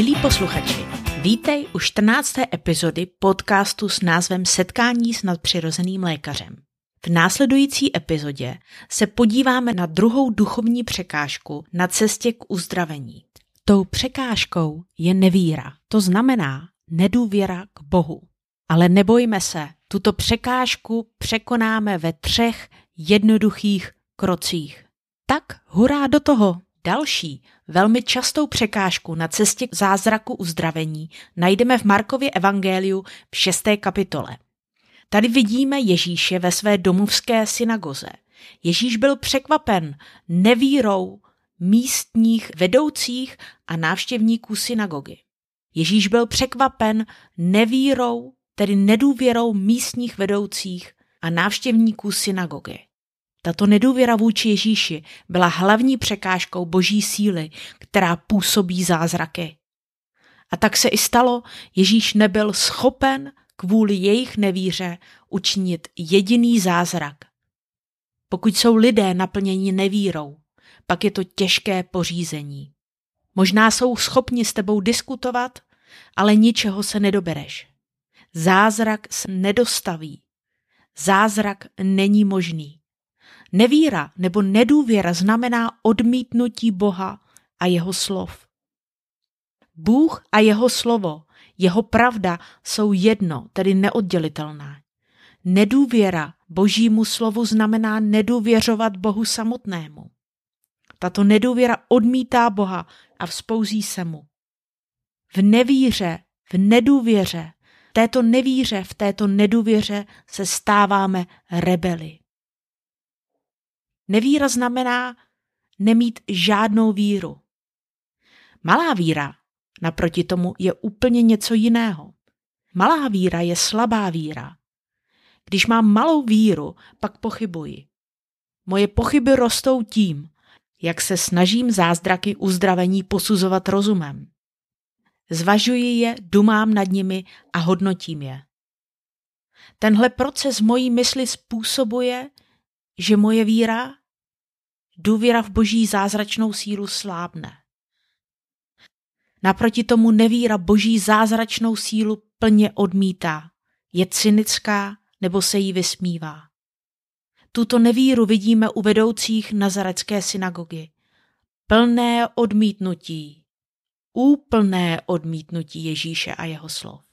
Milí posluchači, vítej u 14. epizody podcastu s názvem Setkání s nadpřirozeným lékařem. V následující epizodě se podíváme na druhou duchovní překážku na cestě k uzdravení. Tou překážkou je nevíra, to znamená nedůvěra k Bohu. Ale nebojme se, tuto překážku překonáme ve třech jednoduchých krocích. Tak hurá do toho! Další, velmi častou překážku na cestě k zázraku uzdravení najdeme v Markově evangeliu v šesté kapitole. Tady vidíme Ježíše ve své domovské synagoze. Ježíš byl překvapen nevírou místních vedoucích a návštěvníků synagogy. Ježíš byl překvapen nevírou, tedy nedůvěrou místních vedoucích a návštěvníků synagogy. Tato nedůvěra vůči Ježíši byla hlavní překážkou boží síly, která působí zázraky. A tak se i stalo, Ježíš nebyl schopen kvůli jejich nevíře učinit jediný zázrak. Pokud jsou lidé naplněni nevírou, pak je to těžké pořízení. Možná jsou schopni s tebou diskutovat, ale ničeho se nedobereš. Zázrak se nedostaví. Zázrak není možný. Nevíra nebo nedůvěra znamená odmítnutí Boha a jeho slov. Bůh a jeho slovo, jeho pravda jsou jedno, tedy neoddělitelná. Nedůvěra božímu slovu znamená nedůvěřovat Bohu samotnému. Tato nedůvěra odmítá Boha a vzpouzí se mu. V nevíře, v nedůvěře, této nevíře, v této nedůvěře se stáváme rebeli. Nevíra znamená nemít žádnou víru. Malá víra naproti tomu je úplně něco jiného. Malá víra je slabá víra. Když mám malou víru, pak pochybuji. Moje pochyby rostou tím, jak se snažím zázdraky uzdravení posuzovat rozumem. Zvažuji je, dumám nad nimi a hodnotím je. Tenhle proces mojí mysli způsobuje, že moje víra důvěra v boží zázračnou sílu slábne. Naproti tomu nevíra boží zázračnou sílu plně odmítá, je cynická nebo se jí vysmívá. Tuto nevíru vidíme u vedoucích nazarecké synagogy. Plné odmítnutí, úplné odmítnutí Ježíše a jeho slov.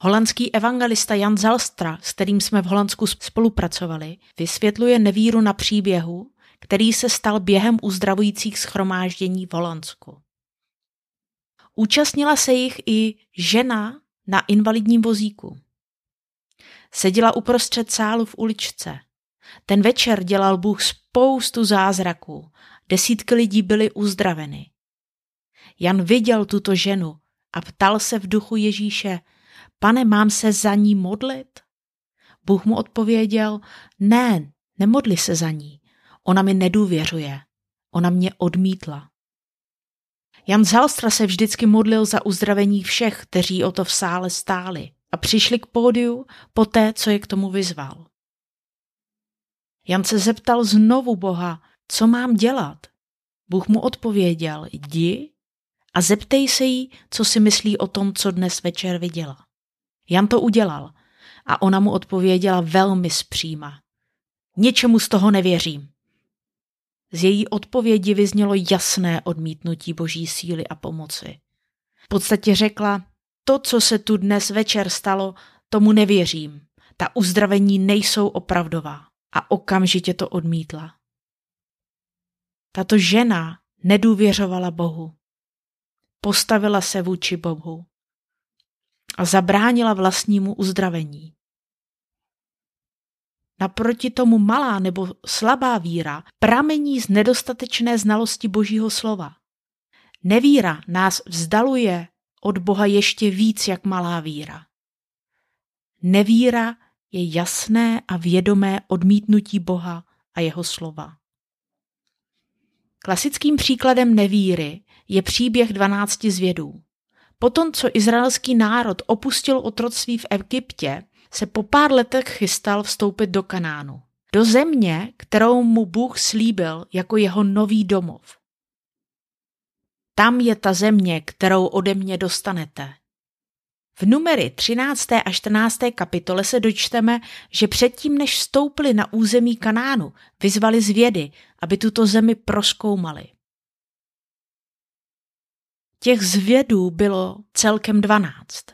Holandský evangelista Jan Zalstra, s kterým jsme v Holandsku spolupracovali, vysvětluje nevíru na příběhu, který se stal během uzdravujících schromáždění v Holandsku. Účastnila se jich i žena na invalidním vozíku. Seděla uprostřed sálu v uličce. Ten večer dělal Bůh spoustu zázraků. Desítky lidí byly uzdraveny. Jan viděl tuto ženu a ptal se v duchu Ježíše – Pane, mám se za ní modlit? Bůh mu odpověděl, ne, nemodli se za ní. Ona mi nedůvěřuje. Ona mě odmítla. Jan Zalstra se vždycky modlil za uzdravení všech, kteří o to v sále stáli a přišli k pódiu poté, co je k tomu vyzval. Jan se zeptal znovu Boha, co mám dělat. Bůh mu odpověděl, jdi a zeptej se jí, co si myslí o tom, co dnes večer viděla. Jan to udělal a ona mu odpověděla velmi zpříma. Něčemu z toho nevěřím. Z její odpovědi vyznělo jasné odmítnutí boží síly a pomoci. V podstatě řekla, to, co se tu dnes večer stalo, tomu nevěřím. Ta uzdravení nejsou opravdová. A okamžitě to odmítla. Tato žena nedůvěřovala Bohu. Postavila se vůči Bohu a zabránila vlastnímu uzdravení. Naproti tomu malá nebo slabá víra pramení z nedostatečné znalosti Božího slova. Nevíra nás vzdaluje od Boha ještě víc jak malá víra. Nevíra je jasné a vědomé odmítnutí Boha a jeho slova. Klasickým příkladem nevíry je příběh 12 zvědů. Potom, co izraelský národ opustil otroctví v Egyptě, se po pár letech chystal vstoupit do Kanánu. Do země, kterou mu Bůh slíbil jako jeho nový domov. tam je ta země, kterou ode mě dostanete. V numery 13. a 14. kapitole se dočteme, že předtím, než vstoupili na území Kanánu, vyzvali zvědy, aby tuto zemi proskoumali. Těch zvědů bylo celkem dvanáct.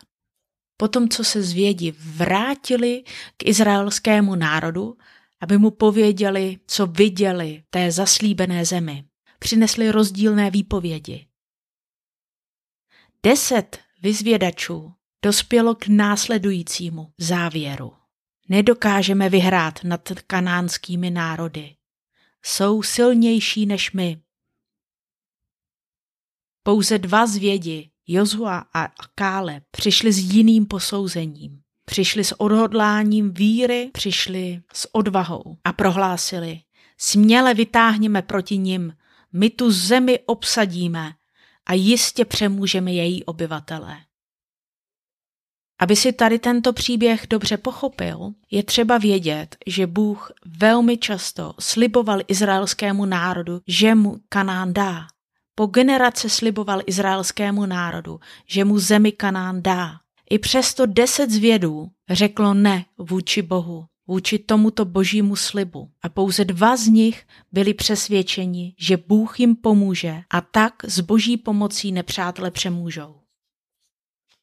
Potom, co se zvědi vrátili k izraelskému národu, aby mu pověděli, co viděli té zaslíbené zemi, přinesli rozdílné výpovědi. Deset vyzvědačů dospělo k následujícímu závěru. Nedokážeme vyhrát nad kanánskými národy. Jsou silnější než my. Pouze dva zvědi, Jozua a Kále, přišli s jiným posouzením. Přišli s odhodláním víry, přišli s odvahou a prohlásili, směle vytáhněme proti nim, my tu zemi obsadíme a jistě přemůžeme její obyvatele. Aby si tady tento příběh dobře pochopil, je třeba vědět, že Bůh velmi často sliboval izraelskému národu, že mu Kanán dá. Po generace sliboval izraelskému národu, že mu zemi Kanán dá. I přesto deset zvědů řeklo ne vůči Bohu, vůči tomuto božímu slibu. A pouze dva z nich byli přesvědčeni, že Bůh jim pomůže a tak s boží pomocí nepřátele přemůžou.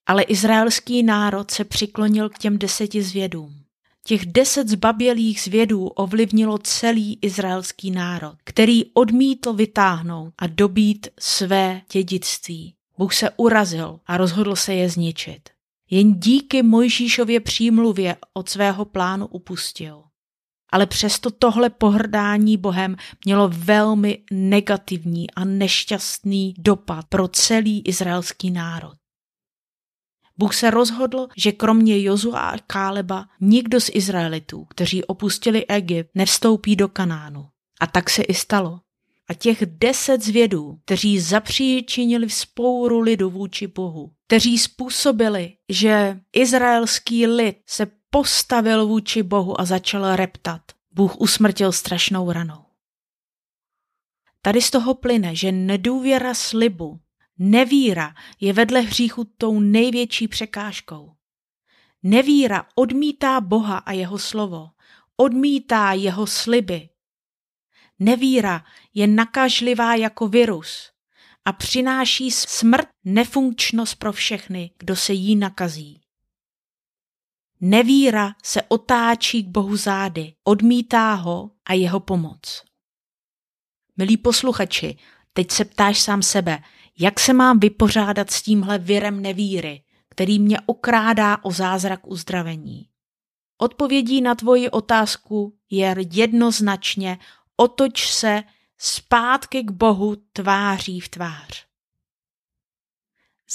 Ale izraelský národ se přiklonil k těm deseti zvědům. Těch deset zbabělých zvědů ovlivnilo celý izraelský národ, který odmítl vytáhnout a dobít své dědictví. Bůh se urazil a rozhodl se je zničit. Jen díky Mojžíšově přímluvě od svého plánu upustil. Ale přesto tohle pohrdání Bohem mělo velmi negativní a nešťastný dopad pro celý izraelský národ. Bůh se rozhodl, že kromě Jozua a Káleba nikdo z Izraelitů, kteří opustili Egypt, nevstoupí do Kanánu. A tak se i stalo. A těch deset zvědů, kteří zapříčinili vzpouru lidu vůči Bohu, kteří způsobili, že izraelský lid se postavil vůči Bohu a začal reptat, Bůh usmrtil strašnou ranou. Tady z toho plyne, že nedůvěra slibu Nevíra je vedle hříchu tou největší překážkou. Nevíra odmítá Boha a jeho slovo, odmítá jeho sliby. Nevíra je nakažlivá jako virus a přináší smrt, nefunkčnost pro všechny, kdo se jí nakazí. Nevíra se otáčí k Bohu zády, odmítá ho a jeho pomoc. Milí posluchači, teď se ptáš sám sebe, jak se mám vypořádat s tímhle virem nevíry, který mě okrádá o zázrak uzdravení? Odpovědí na tvoji otázku je jednoznačně otoč se zpátky k Bohu tváří v tvář.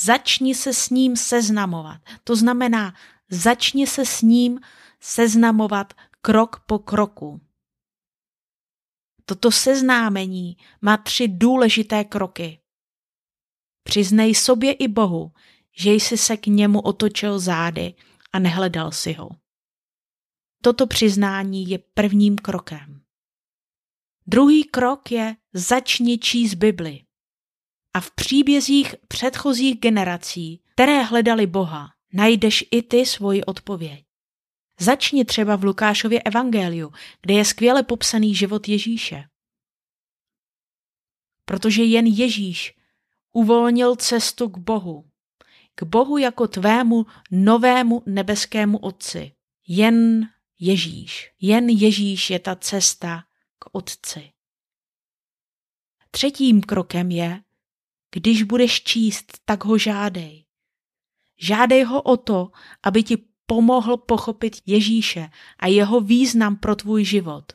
Začni se s ním seznamovat. To znamená, začni se s ním seznamovat krok po kroku. Toto seznámení má tři důležité kroky. Přiznej sobě i Bohu, že jsi se k němu otočil zády a nehledal si ho. Toto přiznání je prvním krokem. Druhý krok je začni číst Bibli. A v příbězích předchozích generací, které hledali Boha, najdeš i ty svoji odpověď. Začni třeba v Lukášově evangeliu, kde je skvěle popsaný život Ježíše. Protože jen Ježíš uvolnil cestu k Bohu. K Bohu jako tvému novému nebeskému Otci. Jen Ježíš. Jen Ježíš je ta cesta k Otci. Třetím krokem je, když budeš číst, tak ho žádej. Žádej ho o to, aby ti pomohl pochopit Ježíše a jeho význam pro tvůj život.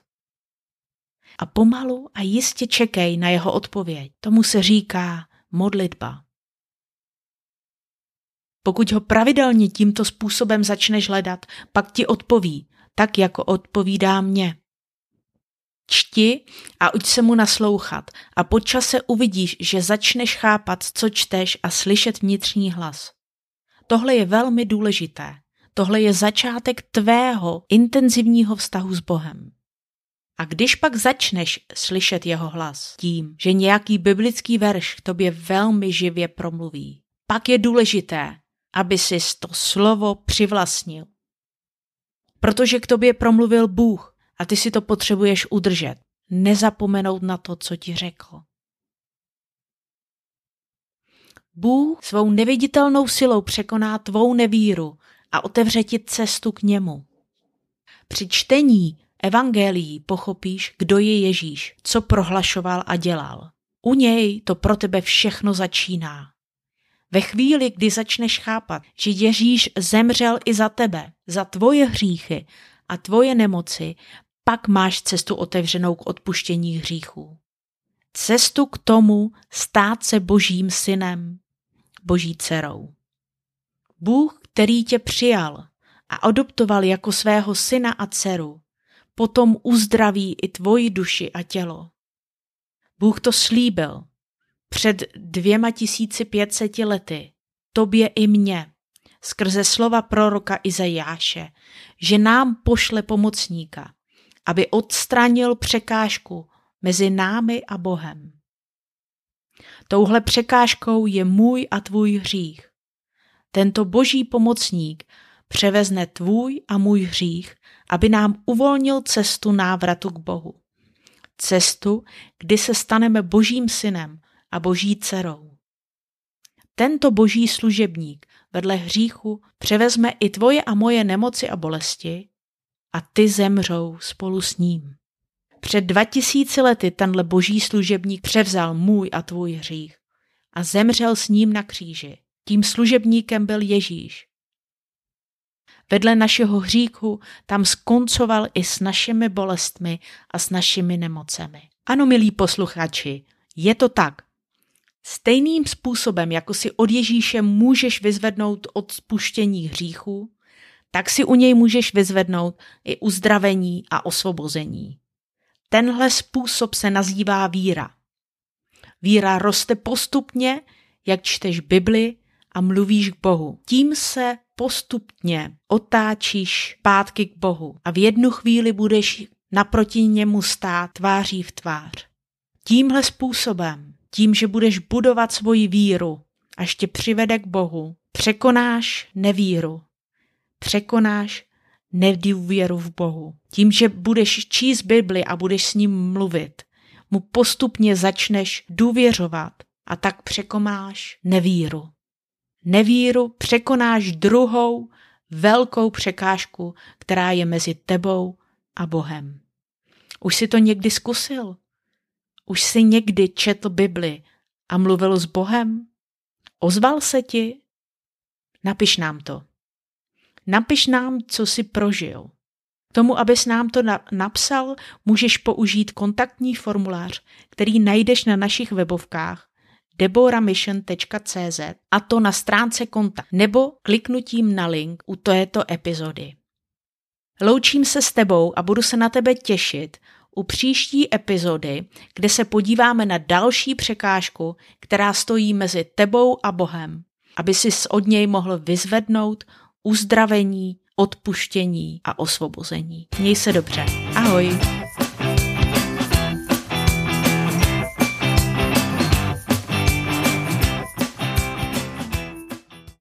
A pomalu a jistě čekej na jeho odpověď. Tomu se říká modlitba. Pokud ho pravidelně tímto způsobem začneš hledat, pak ti odpoví, tak jako odpovídá mě. Čti a uč se mu naslouchat a po čase uvidíš, že začneš chápat, co čteš a slyšet vnitřní hlas. Tohle je velmi důležité. Tohle je začátek tvého intenzivního vztahu s Bohem. A když pak začneš slyšet jeho hlas tím, že nějaký biblický verš k tobě velmi živě promluví, pak je důležité, aby si to slovo přivlastnil. Protože k tobě promluvil Bůh a ty si to potřebuješ udržet. Nezapomenout na to, co ti řekl. Bůh svou neviditelnou silou překoná tvou nevíru a otevře ti cestu k němu. Při čtení evangelií pochopíš, kdo je Ježíš, co prohlašoval a dělal. U něj to pro tebe všechno začíná. Ve chvíli, kdy začneš chápat, že Ježíš zemřel i za tebe, za tvoje hříchy a tvoje nemoci, pak máš cestu otevřenou k odpuštění hříchů. Cestu k tomu stát se božím synem, boží dcerou. Bůh, který tě přijal a adoptoval jako svého syna a dceru, potom uzdraví i tvoji duši a tělo. Bůh to slíbil před dvěma tisíci pětseti lety, tobě i mně, skrze slova proroka Izajáše, že nám pošle pomocníka, aby odstranil překážku mezi námi a Bohem. Touhle překážkou je můj a tvůj hřích. Tento boží pomocník převezne tvůj a můj hřích, aby nám uvolnil cestu návratu k Bohu. Cestu, kdy se staneme božím synem a boží dcerou. Tento boží služebník vedle hříchu převezme i tvoje a moje nemoci a bolesti a ty zemřou spolu s ním. Před dva tisíci lety tenhle boží služebník převzal můj a tvůj hřích a zemřel s ním na kříži. Tím služebníkem byl Ježíš. Vedle našeho hříchu tam skoncoval i s našimi bolestmi a s našimi nemocemi. Ano, milí posluchači, je to tak. Stejným způsobem, jako si od Ježíše můžeš vyzvednout od spuštění hříchu, tak si u něj můžeš vyzvednout i uzdravení a osvobození. Tenhle způsob se nazývá víra. Víra roste postupně, jak čteš Bibli a mluvíš k Bohu. Tím se postupně otáčíš pátky k Bohu a v jednu chvíli budeš naproti němu stát tváří v tvář. Tímhle způsobem, tím, že budeš budovat svoji víru, až tě přivede k Bohu, překonáš nevíru, překonáš nedůvěru v Bohu. Tím, že budeš číst Bibli a budeš s ním mluvit, mu postupně začneš důvěřovat a tak překonáš nevíru. Nevíru překonáš druhou velkou překážku, která je mezi tebou a Bohem. Už si to někdy zkusil? Už si někdy četl Bibli a mluvil s Bohem? Ozval se ti? Napiš nám to. Napiš nám, co jsi prožil. K tomu, abys nám to na- napsal, můžeš použít kontaktní formulář, který najdeš na našich webovkách deboramission.cz a to na stránce kontakt nebo kliknutím na link u této epizody. Loučím se s tebou a budu se na tebe těšit u příští epizody, kde se podíváme na další překážku, která stojí mezi tebou a Bohem, aby si od něj mohl vyzvednout uzdravení, odpuštění a osvobození. Měj se dobře. Ahoj!